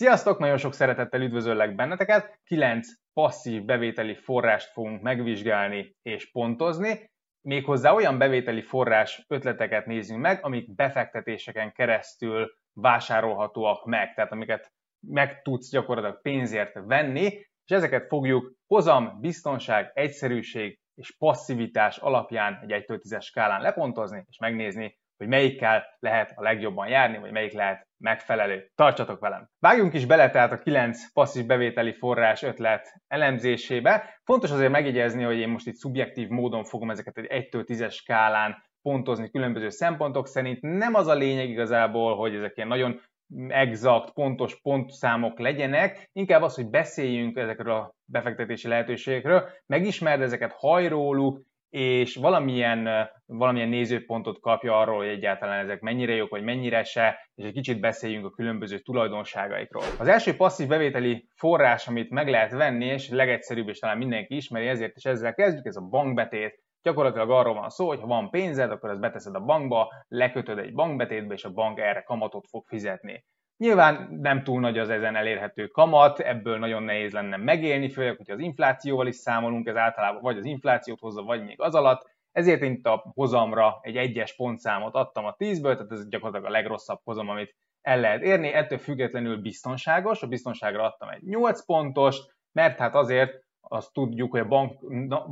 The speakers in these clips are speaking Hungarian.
Sziasztok! Nagyon sok szeretettel üdvözöllek benneteket. 9 passzív bevételi forrást fogunk megvizsgálni és pontozni. Méghozzá olyan bevételi forrás ötleteket nézzünk meg, amik befektetéseken keresztül vásárolhatóak meg, tehát amiket meg tudsz gyakorlatilag pénzért venni, és ezeket fogjuk hozam, biztonság, egyszerűség és passzivitás alapján egy 1 10 skálán lepontozni, és megnézni, hogy melyikkel lehet a legjobban járni, vagy melyik lehet megfelelő. Tartsatok velem! Vágjunk is bele tehát a 9 passzív bevételi forrás ötlet elemzésébe. Fontos azért megjegyezni, hogy én most itt szubjektív módon fogom ezeket egy 1-től 10-es skálán pontozni különböző szempontok szerint. Nem az a lényeg igazából, hogy ezek ilyen nagyon exakt, pontos pontszámok legyenek, inkább az, hogy beszéljünk ezekről a befektetési lehetőségekről, megismerd ezeket, hajróluk, és valamilyen, valamilyen nézőpontot kapja arról, hogy egyáltalán ezek mennyire jók, vagy mennyire se, és egy kicsit beszéljünk a különböző tulajdonságaikról. Az első passzív bevételi forrás, amit meg lehet venni, és legegyszerűbb, és talán mindenki ismeri, ezért is ezzel kezdjük, ez a bankbetét. Gyakorlatilag arról van szó, hogy ha van pénzed, akkor ezt beteszed a bankba, lekötöd egy bankbetétbe, és a bank erre kamatot fog fizetni. Nyilván nem túl nagy az ezen elérhető kamat, ebből nagyon nehéz lenne megélni, főleg, hogy az inflációval is számolunk, ez általában vagy az inflációt hozza, vagy még az alatt. Ezért itt a hozamra egy egyes pontszámot adtam a 10-ből, tehát ez gyakorlatilag a legrosszabb hozam, amit el lehet érni. Ettől függetlenül biztonságos, a biztonságra adtam egy 8 pontos, mert hát azért azt tudjuk, hogy a bank,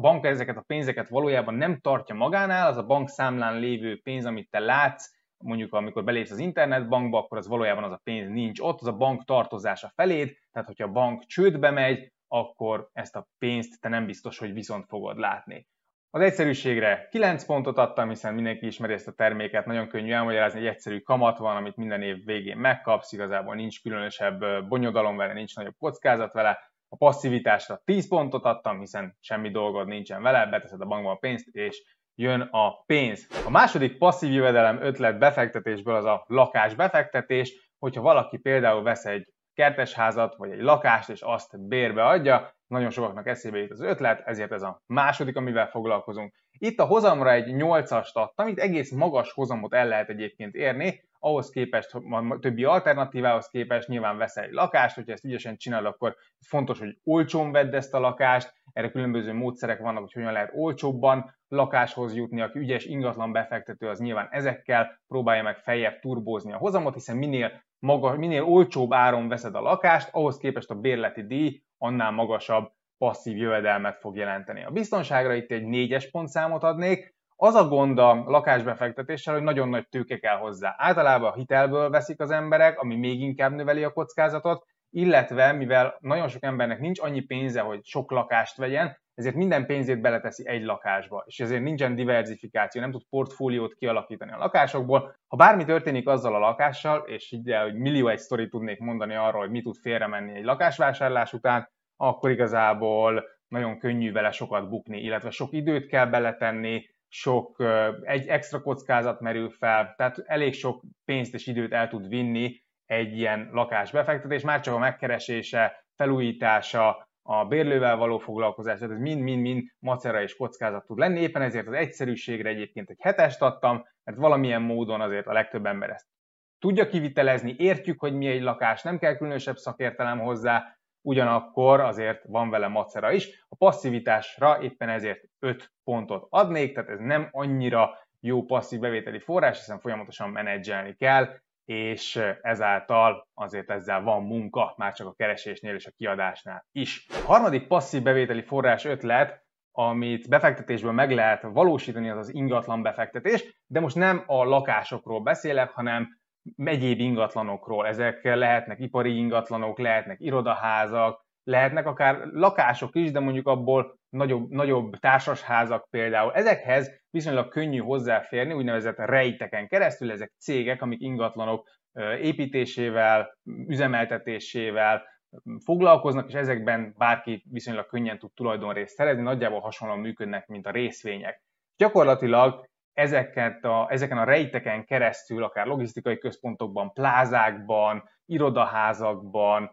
bank ezeket a pénzeket valójában nem tartja magánál, az a bank számlán lévő pénz, amit te látsz, mondjuk amikor belépsz az internetbankba, akkor az valójában az a pénz nincs ott, az a bank tartozása feléd, tehát hogyha a bank csődbe megy, akkor ezt a pénzt te nem biztos, hogy viszont fogod látni. Az egyszerűségre 9 pontot adtam, hiszen mindenki ismeri ezt a terméket, nagyon könnyű elmagyarázni, egy egyszerű kamat van, amit minden év végén megkapsz, igazából nincs különösebb bonyodalom vele, nincs nagyobb kockázat vele. A passzivitásra 10 pontot adtam, hiszen semmi dolgod nincsen vele, beteszed a bankba a pénzt, és jön a pénz. A második passzív jövedelem ötlet befektetésből az a lakás befektetés, hogyha valaki például vesz egy kertesházat vagy egy lakást, és azt bérbe adja, nagyon sokaknak eszébe jut az ötlet, ezért ez a második, amivel foglalkozunk. Itt a hozamra egy 8-ast adtam, itt egész magas hozamot el lehet egyébként érni, ahhoz képest, a többi alternatívához képest nyilván veszel egy lakást, hogyha ezt ügyesen csinálod, akkor fontos, hogy olcsón vedd ezt a lakást, erre különböző módszerek vannak, hogy hogyan lehet olcsóbban lakáshoz jutni, aki ügyes ingatlan befektető, az nyilván ezekkel próbálja meg feljebb turbózni a hozamot, hiszen minél, maga, minél olcsóbb áron veszed a lakást, ahhoz képest a bérleti díj annál magasabb passzív jövedelmet fog jelenteni. A biztonságra itt egy négyes pontszámot adnék, az a gond a lakásbefektetéssel, hogy nagyon nagy tőke kell hozzá. Általában a hitelből veszik az emberek, ami még inkább növeli a kockázatot, illetve mivel nagyon sok embernek nincs annyi pénze, hogy sok lakást vegyen, ezért minden pénzét beleteszi egy lakásba, és ezért nincsen diversifikáció, nem tud portfóliót kialakítani a lakásokból. Ha bármi történik azzal a lakással, és ide, hogy millió egy sztori tudnék mondani arról, hogy mi tud félremenni egy lakásvásárlás után, akkor igazából nagyon könnyű vele sokat bukni, illetve sok időt kell beletenni, sok egy extra kockázat merül fel, tehát elég sok pénzt és időt el tud vinni egy ilyen lakásbefektetés, már csak a megkeresése, felújítása, a bérlővel való foglalkozás, tehát ez mind-mind-mind macera és kockázat tud lenni, éppen ezért az egyszerűségre egyébként egy hetest adtam, mert valamilyen módon azért a legtöbb ember ezt tudja kivitelezni, értjük, hogy mi egy lakás, nem kell különösebb szakértelem hozzá, ugyanakkor azért van vele macera is. A passzivitásra éppen ezért 5 pontot adnék, tehát ez nem annyira jó passzív bevételi forrás, hiszen folyamatosan menedzselni kell, és ezáltal azért ezzel van munka, már csak a keresésnél és a kiadásnál is. A harmadik passzív bevételi forrás ötlet, amit befektetésből meg lehet valósítani, az az ingatlan befektetés, de most nem a lakásokról beszélek, hanem egyéb ingatlanokról. Ezek lehetnek ipari ingatlanok, lehetnek irodaházak, lehetnek akár lakások is, de mondjuk abból nagyobb, nagyobb társasházak például. Ezekhez viszonylag könnyű hozzáférni, úgynevezett rejteken keresztül, ezek cégek, amik ingatlanok építésével, üzemeltetésével foglalkoznak, és ezekben bárki viszonylag könnyen tud tulajdonrészt szerezni, nagyjából hasonlóan működnek, mint a részvények. Gyakorlatilag ezeket a, ezeken a rejteken keresztül, akár logisztikai központokban, plázákban, irodaházakban,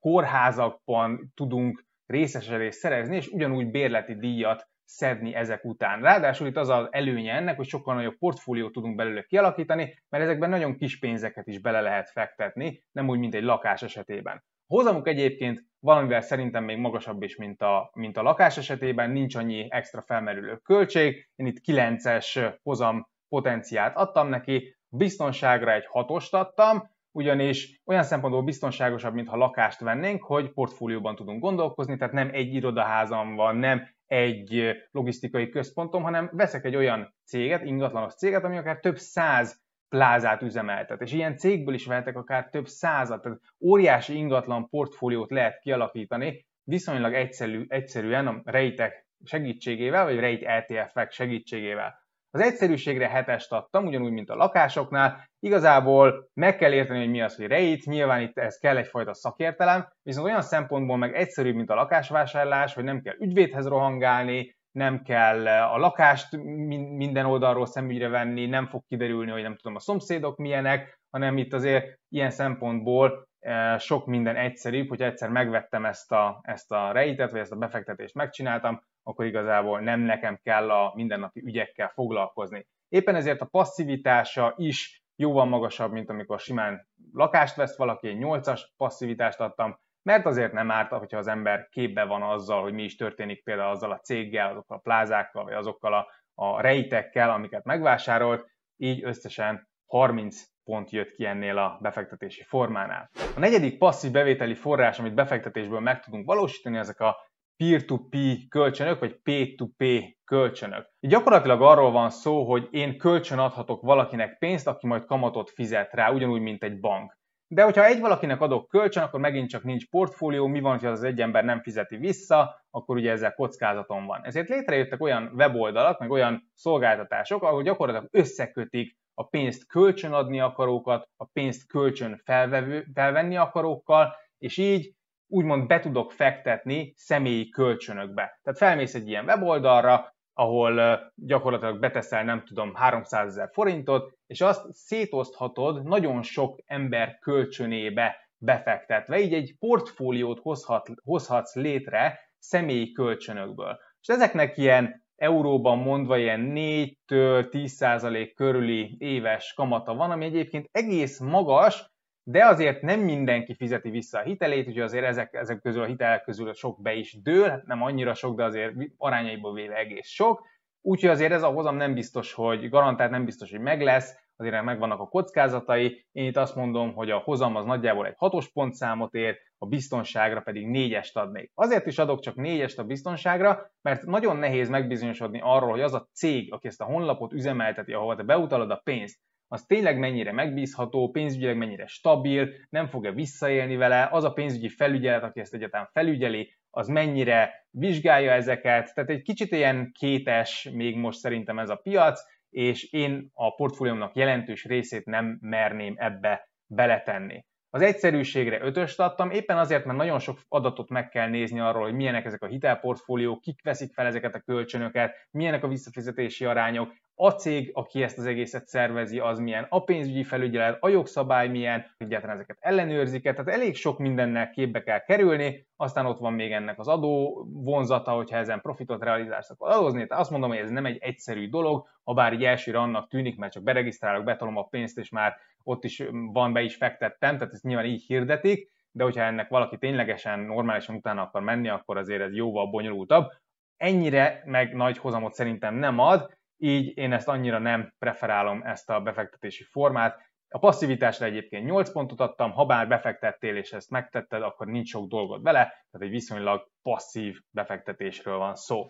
kórházakban tudunk részesedést szerezni, és ugyanúgy bérleti díjat szedni ezek után. Ráadásul itt az az előnye ennek, hogy sokkal nagyobb portfóliót tudunk belőle kialakítani, mert ezekben nagyon kis pénzeket is bele lehet fektetni, nem úgy, mint egy lakás esetében. Hozamuk egyébként valamivel szerintem még magasabb is, mint a, mint a lakás esetében, nincs annyi extra felmerülő költség, én itt 9-es hozam potenciált adtam neki, biztonságra egy hatost adtam, ugyanis olyan szempontból biztonságosabb, mintha lakást vennénk, hogy portfólióban tudunk gondolkozni, tehát nem egy irodaházam van, nem egy logisztikai központom, hanem veszek egy olyan céget, ingatlanos céget, ami akár több száz plázát üzemeltet. És ilyen cégből is vehetek akár több százat, tehát óriási ingatlan portfóliót lehet kialakítani, viszonylag egyszerű, egyszerűen a rejtek segítségével, vagy rejt ETF-ek segítségével. Az egyszerűségre hetest adtam, ugyanúgy, mint a lakásoknál. Igazából meg kell érteni, hogy mi az, hogy rejt, nyilván itt ez kell egyfajta szakértelem, viszont olyan szempontból meg egyszerűbb, mint a lakásvásárlás, hogy nem kell ügyvédhez rohangálni, nem kell a lakást minden oldalról szemügyre venni, nem fog kiderülni, hogy nem tudom a szomszédok milyenek, hanem itt azért ilyen szempontból e, sok minden egyszerűbb, hogy egyszer megvettem ezt a, ezt a rejtet, vagy ezt a befektetést megcsináltam, akkor igazából nem nekem kell a mindennapi ügyekkel foglalkozni. Éppen ezért a passzivitása is jóval magasabb, mint amikor simán lakást vesz valaki, egy 8-as passzivitást adtam, mert azért nem árt, hogyha az ember képbe van azzal, hogy mi is történik például azzal a céggel, azokkal a plázákkal, vagy azokkal a, a rejtekkel, amiket megvásárolt, így összesen 30 pont jött ki ennél a befektetési formánál. A negyedik passzív bevételi forrás, amit befektetésből meg tudunk valósítani, ezek a peer-to-peer kölcsönök, vagy P2P kölcsönök. Gyakorlatilag arról van szó, hogy én kölcsön adhatok valakinek pénzt, aki majd kamatot fizet rá, ugyanúgy, mint egy bank. De hogyha egy valakinek adok kölcsön, akkor megint csak nincs portfólió, mi van, ha az egy ember nem fizeti vissza, akkor ugye ezzel kockázaton van. Ezért létrejöttek olyan weboldalak, meg olyan szolgáltatások, ahol gyakorlatilag összekötik a pénzt kölcsön adni akarókat, a pénzt kölcsön felvevő, felvenni akarókkal, és így úgymond be tudok fektetni személyi kölcsönökbe. Tehát felmész egy ilyen weboldalra, ahol gyakorlatilag beteszel, nem tudom, 300 ezer forintot, és azt szétoszthatod nagyon sok ember kölcsönébe befektetve, így egy portfóliót hozhat, hozhatsz létre személyi kölcsönökből. És ezeknek ilyen euróban mondva ilyen 4-től 10% körüli éves kamata van, ami egyébként egész magas, de azért nem mindenki fizeti vissza a hitelét, úgyhogy azért ezek, ezek közül a hitelek közül sok be is dől, hát nem annyira sok, de azért arányaiból véve egész sok, úgyhogy azért ez a hozam nem biztos, hogy garantált nem biztos, hogy meg lesz, azért megvannak a kockázatai. Én itt azt mondom, hogy a hozam az nagyjából egy hatos pontszámot ér, a biztonságra pedig négyest adnék. Azért is adok csak négyest a biztonságra, mert nagyon nehéz megbizonyosodni arról, hogy az a cég, aki ezt a honlapot üzemelteti, ahova te beutalod a pénzt, az tényleg mennyire megbízható, pénzügyileg mennyire stabil, nem fog-e visszaélni vele, az a pénzügyi felügyelet, aki ezt egyáltalán felügyeli, az mennyire vizsgálja ezeket, tehát egy kicsit ilyen kétes még most szerintem ez a piac, és én a portfóliómnak jelentős részét nem merném ebbe beletenni. Az egyszerűségre ötöst adtam, éppen azért, mert nagyon sok adatot meg kell nézni arról, hogy milyenek ezek a hitelportfóliók, kik veszik fel ezeket a kölcsönöket, milyenek a visszafizetési arányok, a cég, aki ezt az egészet szervezi, az milyen, a pénzügyi felügyelet, a jogszabály milyen, egyáltalán ezeket ellenőrzik tehát elég sok mindennel képbe kell kerülni, aztán ott van még ennek az adó vonzata, hogyha ezen profitot realizálsz, akkor adózni. Tehát azt mondom, hogy ez nem egy egyszerű dolog, ha bár így elsőre annak tűnik, mert csak beregisztrálok, betolom a pénzt, és már ott is van, be is fektettem, tehát ezt nyilván így hirdetik, de hogyha ennek valaki ténylegesen normálisan utána akar menni, akkor azért ez jóval bonyolultabb. Ennyire meg nagy hozamot szerintem nem ad, így én ezt annyira nem preferálom ezt a befektetési formát. A passzivitásra egyébként 8 pontot adtam, ha bár befektettél és ezt megtetted, akkor nincs sok dolgod vele, tehát egy viszonylag passzív befektetésről van szó.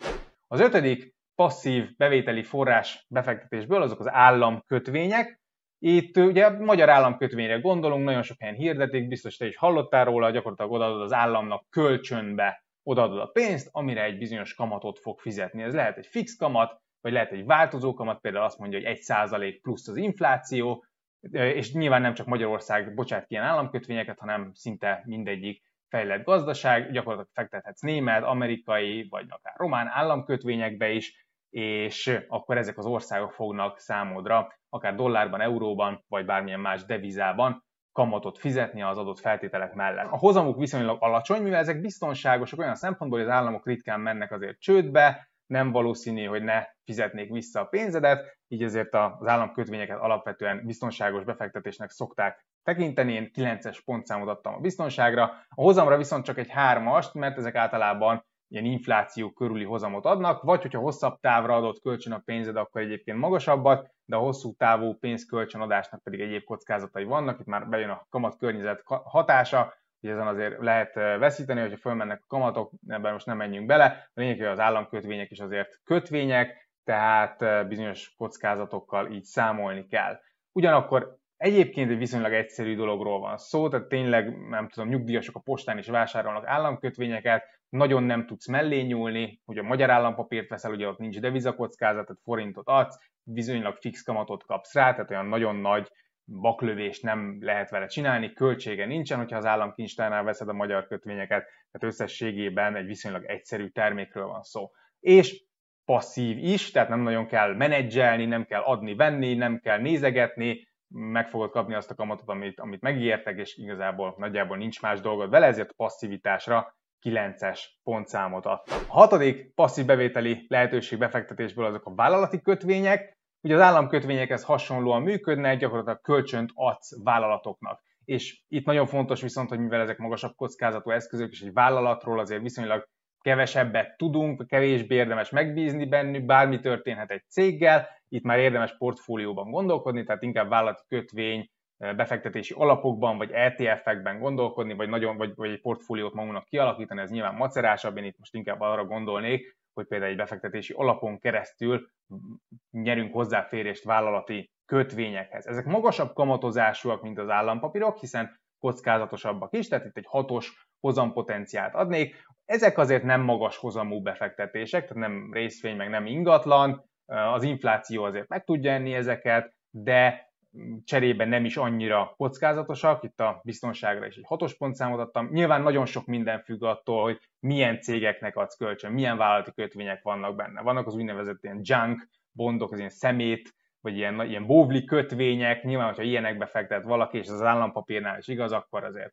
Az ötödik passzív bevételi forrás befektetésből azok az államkötvények. Itt ugye magyar államkötvényre gondolunk, nagyon sok helyen hirdetik, biztos te is hallottál róla, gyakorlatilag odaadod az államnak kölcsönbe, odaadod a pénzt, amire egy bizonyos kamatot fog fizetni. Ez lehet egy fix kamat, vagy lehet egy változó kamat, például azt mondja, hogy 1% plusz az infláció, és nyilván nem csak Magyarország bocsát ki ilyen államkötvényeket, hanem szinte mindegyik fejlett gazdaság, gyakorlatilag fektethetsz német, amerikai, vagy akár román államkötvényekbe is, és akkor ezek az országok fognak számodra, akár dollárban, euróban, vagy bármilyen más devizában kamatot fizetni az adott feltételek mellett. A hozamuk viszonylag alacsony, mivel ezek biztonságosak olyan szempontból, hogy az államok ritkán mennek azért csődbe, nem valószínű, hogy ne fizetnék vissza a pénzedet, így ezért az államkötvényeket alapvetően biztonságos befektetésnek szokták tekinteni. Én 9-es pontszámot adtam a biztonságra, a hozamra viszont csak egy 3-ast, mert ezek általában ilyen infláció körüli hozamot adnak, vagy hogyha hosszabb távra adott kölcsön a pénzed, akkor egyébként magasabbat, de a hosszú távú pénzkölcsönadásnak pedig egyéb kockázatai vannak, itt már bejön a kamat környezet hatása, hogy ezen azért lehet veszíteni, hogyha fölmennek a kamatok, ebben most nem menjünk bele. A lényeg, hogy az államkötvények is azért kötvények, tehát bizonyos kockázatokkal így számolni kell. Ugyanakkor Egyébként egy viszonylag egyszerű dologról van szó, tehát tényleg, nem tudom, nyugdíjasok a postán is vásárolnak államkötvényeket, nagyon nem tudsz mellé nyúlni, hogy a magyar állampapírt veszel, ugye ott nincs devizakockázat, tehát forintot adsz, viszonylag fix kamatot kapsz rá, tehát olyan nagyon nagy baklövést nem lehet vele csinálni, költsége nincsen, hogyha az államkincstárnál veszed a magyar kötvényeket, tehát összességében egy viszonylag egyszerű termékről van szó. És passzív is, tehát nem nagyon kell menedzselni, nem kell adni-venni, nem kell nézegetni, meg fogod kapni azt a kamatot, amit, amit megígértek, és igazából nagyjából nincs más dolgod vele, ezért passzivitásra 9-es pontszámot adtam. A hatodik passzív bevételi lehetőség befektetésből azok a vállalati kötvények. Ugye az államkötvényekhez hasonlóan működnek, gyakorlatilag kölcsönt adsz vállalatoknak. És itt nagyon fontos viszont, hogy mivel ezek magasabb kockázatú eszközök, és egy vállalatról azért viszonylag kevesebbet tudunk, kevésbé érdemes megbízni bennük, bármi történhet egy céggel, itt már érdemes portfólióban gondolkodni, tehát inkább vállalati kötvény, befektetési alapokban, vagy ETF-ekben gondolkodni, vagy, nagyon, vagy, vagy egy portfóliót magunknak kialakítani, ez nyilván macerásabb, én itt most inkább arra gondolnék, hogy például egy befektetési alapon keresztül nyerünk hozzáférést vállalati kötvényekhez. Ezek magasabb kamatozásúak, mint az állampapírok, hiszen kockázatosabbak is, tehát itt egy hatos hozampotenciált adnék. Ezek azért nem magas hozamú befektetések, tehát nem részvény, meg nem ingatlan, az infláció azért meg tudja enni ezeket, de cserébe nem is annyira kockázatosak, itt a biztonságra is egy hatos pontszámot adtam. Nyilván nagyon sok minden függ attól, hogy milyen cégeknek adsz kölcsön, milyen vállalati kötvények vannak benne. Vannak az úgynevezett ilyen junk bondok, az ilyen szemét, vagy ilyen, ilyen bóvli kötvények, nyilván, hogyha ilyenekbe fektet valaki, és az állampapírnál is igaz, akkor azért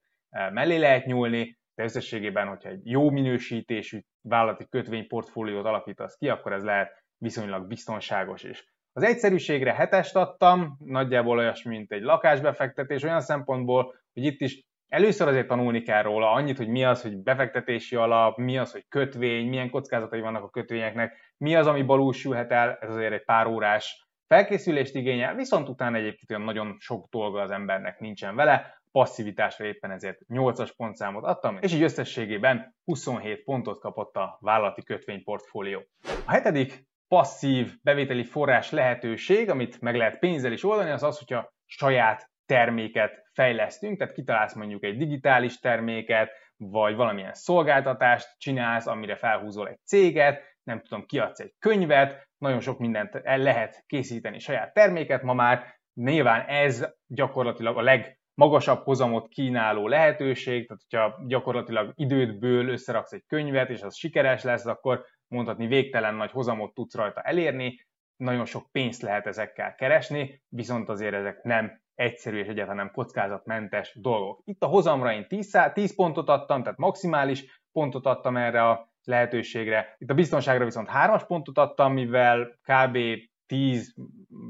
mellé lehet nyúlni, de összességében, hogyha egy jó minősítésű vállalati kötvényportfóliót alakítasz ki, akkor ez lehet viszonylag biztonságos is. Az egyszerűségre hetest adtam, nagyjából olyasmi, mint egy lakásbefektetés, olyan szempontból, hogy itt is először azért tanulni kell róla annyit, hogy mi az, hogy befektetési alap, mi az, hogy kötvény, milyen kockázatai vannak a kötvényeknek, mi az, ami balúsülhet el, ez azért egy pár órás felkészülést igényel, viszont utána egyébként olyan nagyon sok dolga az embernek nincsen vele, passzivitásra éppen ezért 8-as pontszámot adtam, és így összességében 27 pontot kapott a vállalati kötvényportfólió. A hetedik passzív bevételi forrás lehetőség, amit meg lehet pénzzel is oldani, az az, hogyha saját terméket fejlesztünk, tehát kitalálsz mondjuk egy digitális terméket, vagy valamilyen szolgáltatást csinálsz, amire felhúzol egy céget, nem tudom, kiadsz egy könyvet, nagyon sok mindent el lehet készíteni saját terméket ma már, nyilván ez gyakorlatilag a legmagasabb hozamot kínáló lehetőség, tehát hogyha gyakorlatilag idődből összeraksz egy könyvet, és az sikeres lesz, akkor mondhatni végtelen nagy hozamot tudsz rajta elérni, nagyon sok pénzt lehet ezekkel keresni, viszont azért ezek nem egyszerű és egyáltalán nem kockázatmentes dolgok. Itt a hozamra én 10, 10 pontot adtam, tehát maximális pontot adtam erre a lehetőségre. Itt a biztonságra viszont 3-as pontot adtam, mivel kb. 10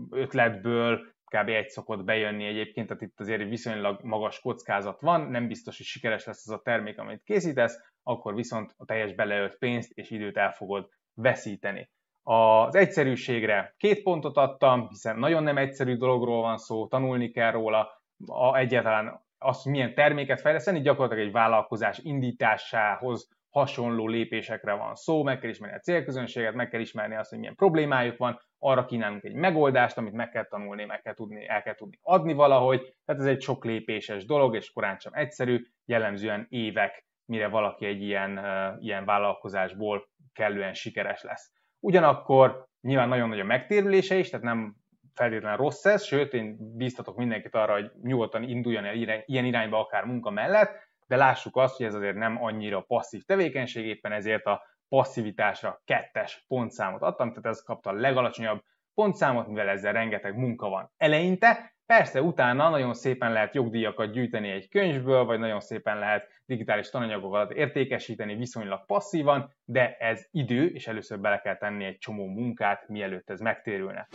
ötletből kb. egy szokott bejönni egyébként, tehát itt azért viszonylag magas kockázat van, nem biztos, hogy sikeres lesz az a termék, amit készítesz, akkor viszont a teljes beleölt pénzt és időt el fogod veszíteni. Az egyszerűségre két pontot adtam, hiszen nagyon nem egyszerű dologról van szó, tanulni kell róla, a, egyáltalán azt, hogy milyen terméket fejleszteni, gyakorlatilag egy vállalkozás indításához hasonló lépésekre van szó, meg kell ismerni a célközönséget, meg kell ismerni azt, hogy milyen problémájuk van, arra kínálunk egy megoldást, amit meg kell tanulni, meg kell tudni, el kell tudni adni valahogy, tehát ez egy sok lépéses dolog, és korán sem egyszerű, jellemzően évek, mire valaki egy ilyen, ilyen vállalkozásból kellően sikeres lesz. Ugyanakkor nyilván nagyon nagy a megtérülése is, tehát nem feltétlenül rossz ez, sőt, én bíztatok mindenkit arra, hogy nyugodtan induljon el ilyen irányba akár munka mellett, de lássuk azt, hogy ez azért nem annyira passzív tevékenység, éppen ezért a passzivitásra kettes pontszámot adtam, tehát ez kapta a legalacsonyabb pontszámot, mivel ezzel rengeteg munka van eleinte, Persze utána nagyon szépen lehet jogdíjakat gyűjteni egy könyvből, vagy nagyon szépen lehet digitális tananyagokat értékesíteni viszonylag passzívan, de ez idő, és először bele kell tenni egy csomó munkát, mielőtt ez megtérülne.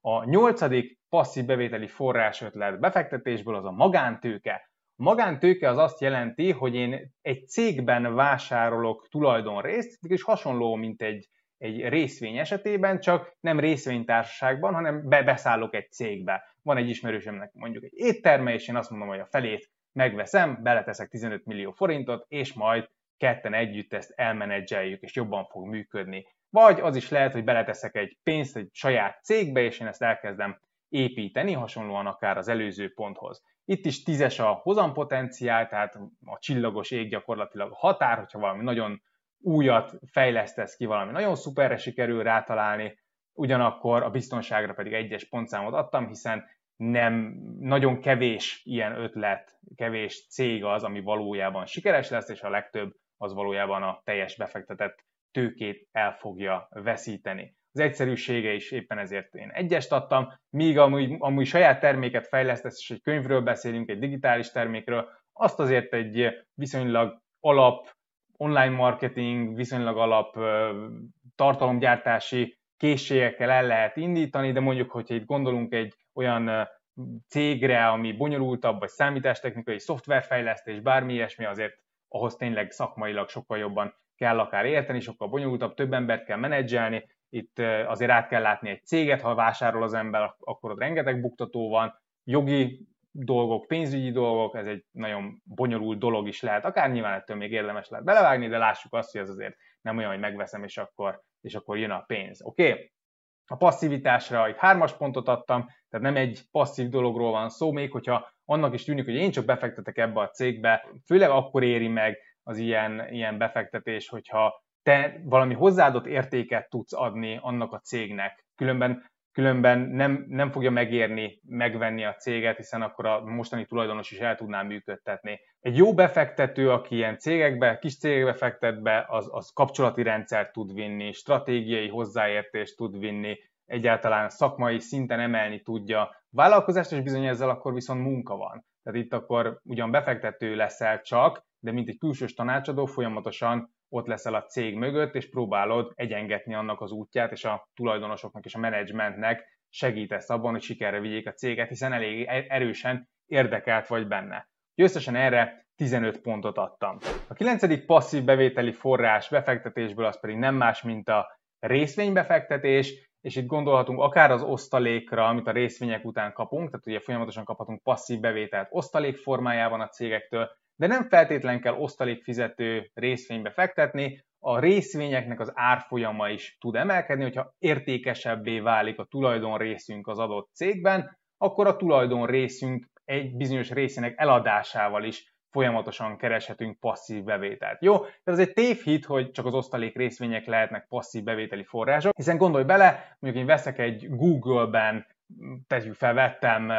A nyolcadik passzív bevételi forrás ötlet befektetésből az a magántőke. Magántőke az azt jelenti, hogy én egy cégben vásárolok tulajdonrészt, és hasonló, mint egy, egy részvény esetében, csak nem részvénytársaságban, hanem beszállok egy cégbe. Van egy ismerősömnek mondjuk egy étterme, és én azt mondom, hogy a felét megveszem, beleteszek 15 millió forintot, és majd ketten együtt ezt elmenedzseljük, és jobban fog működni. Vagy az is lehet, hogy beleteszek egy pénzt egy saját cégbe, és én ezt elkezdem építeni, hasonlóan akár az előző ponthoz. Itt is tízes a hozampotenciál, tehát a csillagos ég gyakorlatilag határ, hogyha valami nagyon újat fejlesztesz ki, valami nagyon szuperre sikerül rátalálni, ugyanakkor a biztonságra pedig egyes pontszámot adtam, hiszen nem nagyon kevés ilyen ötlet, kevés cég az, ami valójában sikeres lesz, és a legtöbb az valójában a teljes befektetett tőkét el fogja veszíteni. Az egyszerűsége is éppen ezért én egyest adtam, míg amúgy, amúgy saját terméket fejlesztesz, és egy könyvről beszélünk, egy digitális termékről, azt azért egy viszonylag alap online marketing, viszonylag alap tartalomgyártási készségekkel el lehet indítani, de mondjuk, hogyha itt gondolunk egy olyan cégre, ami bonyolultabb, vagy számítástechnikai, szoftverfejlesztés, bármi ilyesmi, azért ahhoz tényleg szakmailag sokkal jobban kell akár érteni, sokkal bonyolultabb, több embert kell menedzselni, itt azért át kell látni egy céget, ha vásárol az ember, akkor ott rengeteg buktató van, jogi dolgok, pénzügyi dolgok, ez egy nagyon bonyolult dolog is lehet, akár nyilván ettől még érdemes lehet belevágni, de lássuk azt, hogy ez azért nem olyan, hogy megveszem, és akkor, és akkor jön a pénz. Oké? Okay? A passzivitásra egy hármas pontot adtam, tehát nem egy passzív dologról van szó, még hogyha annak is tűnik, hogy én csak befektetek ebbe a cégbe, főleg akkor éri meg az ilyen, ilyen befektetés, hogyha te valami hozzáadott értéket tudsz adni annak a cégnek. Különben, különben nem, nem fogja megérni megvenni a céget, hiszen akkor a mostani tulajdonos is el tudná működtetni. Egy jó befektető, aki ilyen cégekbe, kis cégekbe fektet be, az, az kapcsolati rendszert tud vinni, stratégiai hozzáértést tud vinni, egyáltalán szakmai szinten emelni tudja. Vállalkozást is bizony ezzel akkor viszont munka van. Tehát itt akkor ugyan befektető leszel csak, de mint egy külsős tanácsadó folyamatosan ott leszel a cég mögött, és próbálod egyengetni annak az útját, és a tulajdonosoknak és a menedzsmentnek segítesz abban, hogy sikerre vigyék a céget, hiszen elég erősen érdekelt vagy benne. Összesen erre 15 pontot adtam. A kilencedik passzív bevételi forrás befektetésből az pedig nem más, mint a részvénybefektetés, és itt gondolhatunk akár az osztalékra, amit a részvények után kapunk, tehát ugye folyamatosan kaphatunk passzív bevételt osztalék formájában a cégektől, de nem feltétlen kell osztalékfizető részvénybe fektetni, a részvényeknek az árfolyama is tud emelkedni, hogyha értékesebbé válik a tulajdon részünk az adott cégben, akkor a tulajdon részünk egy bizonyos részének eladásával is folyamatosan kereshetünk passzív bevételt. Jó, tehát ez egy tévhit, hogy csak az osztalék részvények lehetnek passzív bevételi források, hiszen gondolj bele, mondjuk én veszek egy Google-ben tegyük fel, vettem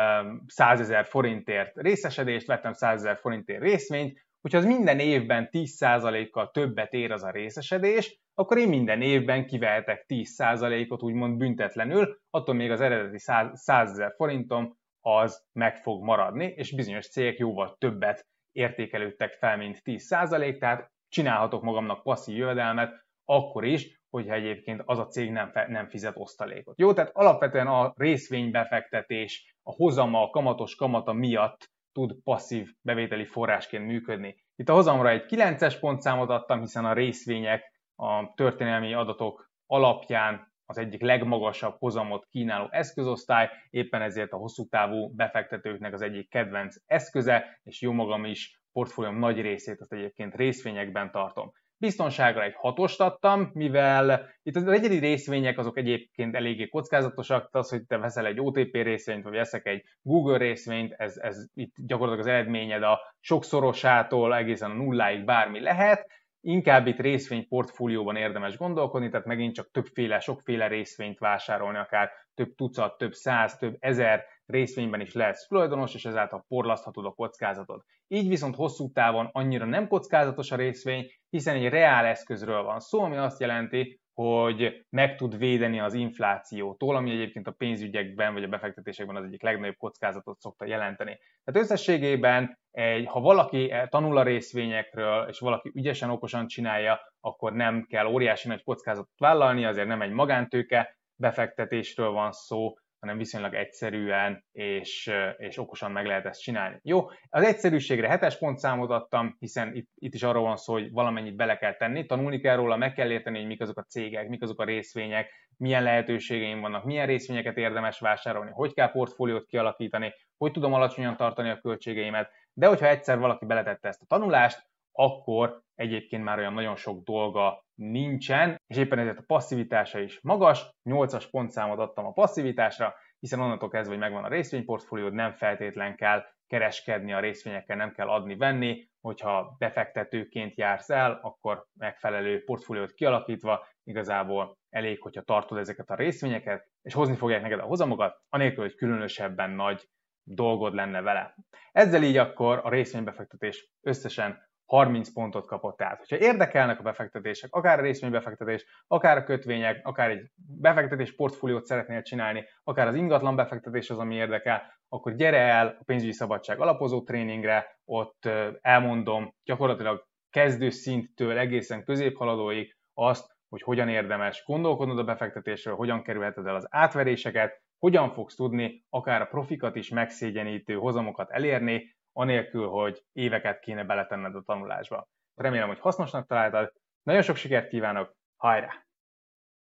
100 ezer forintért részesedést, vettem 100 ezer forintért részvényt, hogyha az minden évben 10%-kal többet ér az a részesedés, akkor én minden évben kivehetek 10%-ot úgymond büntetlenül, attól még az eredeti 100 ezer forintom az meg fog maradni, és bizonyos cégek jóval többet értékelődtek fel, mint 10%, tehát csinálhatok magamnak passzív jövedelmet, akkor is, hogyha egyébként az a cég nem, nem fizet osztalékot. Jó, tehát alapvetően a részvénybefektetés, a hozama, a kamatos kamata miatt tud passzív bevételi forrásként működni. Itt a hozamra egy 9-es pontszámot adtam, hiszen a részvények a történelmi adatok alapján az egyik legmagasabb hozamot kínáló eszközosztály, éppen ezért a hosszú távú befektetőknek az egyik kedvenc eszköze, és jó magam is portfólióm nagy részét azt egyébként részvényekben tartom. Biztonságra egy hatost adtam, mivel itt az egyedi részvények azok egyébként eléggé kockázatosak, az, hogy te veszel egy OTP részvényt, vagy veszek egy Google részvényt, ez, ez itt gyakorlatilag az eredményed a sokszorosától egészen a nulláig bármi lehet, inkább itt részvény portfólióban érdemes gondolkodni, tehát megint csak többféle, sokféle részvényt vásárolni, akár több tucat, több száz, több ezer részvényben is lehetsz tulajdonos, és ezáltal porlaszthatod a kockázatot. Így viszont hosszú távon annyira nem kockázatos a részvény, hiszen egy reál eszközről van szó, ami azt jelenti, hogy meg tud védeni az inflációtól, ami egyébként a pénzügyekben vagy a befektetésekben az egyik legnagyobb kockázatot szokta jelenteni. Tehát összességében, egy, ha valaki tanul a részvényekről, és valaki ügyesen, okosan csinálja, akkor nem kell óriási nagy kockázatot vállalni, azért nem egy magántőke befektetésről van szó, hanem viszonylag egyszerűen és, és okosan meg lehet ezt csinálni. Jó, az egyszerűségre hetes pontszámot adtam, hiszen itt, itt is arról van szó, hogy valamennyit bele kell tenni, tanulni kell róla, meg kell érteni, hogy mik azok a cégek, mik azok a részvények, milyen lehetőségeim vannak, milyen részvényeket érdemes vásárolni, hogy kell portfóliót kialakítani, hogy tudom alacsonyan tartani a költségeimet, de hogyha egyszer valaki beletette ezt a tanulást, akkor egyébként már olyan nagyon sok dolga nincsen, és éppen ezért a passzivitása is magas, 8-as pontszámot adtam a passzivitásra, hiszen onnantól kezdve, hogy megvan a részvényportfóliód, nem feltétlen kell kereskedni a részvényekkel, nem kell adni-venni, hogyha befektetőként jársz el, akkor megfelelő portfóliót kialakítva igazából elég, hogyha tartod ezeket a részvényeket, és hozni fogják neked a hozamokat, anélkül, hogy különösebben nagy dolgod lenne vele. Ezzel így akkor a részvénybefektetés összesen 30 pontot kapott. Tehát, hogyha érdekelnek a befektetések, akár a részvénybefektetés, akár a kötvények, akár egy befektetés portfóliót szeretnél csinálni, akár az ingatlan befektetés az, ami érdekel, akkor gyere el a pénzügyi szabadság alapozó tréningre, ott elmondom gyakorlatilag kezdő szinttől egészen középhaladóig azt, hogy hogyan érdemes gondolkodnod a befektetésről, hogyan kerülheted el az átveréseket, hogyan fogsz tudni akár a profikat is megszégyenítő hozamokat elérni, anélkül, hogy éveket kéne beletenned a tanulásba. Remélem, hogy hasznosnak találtad. Nagyon sok sikert kívánok, hajrá!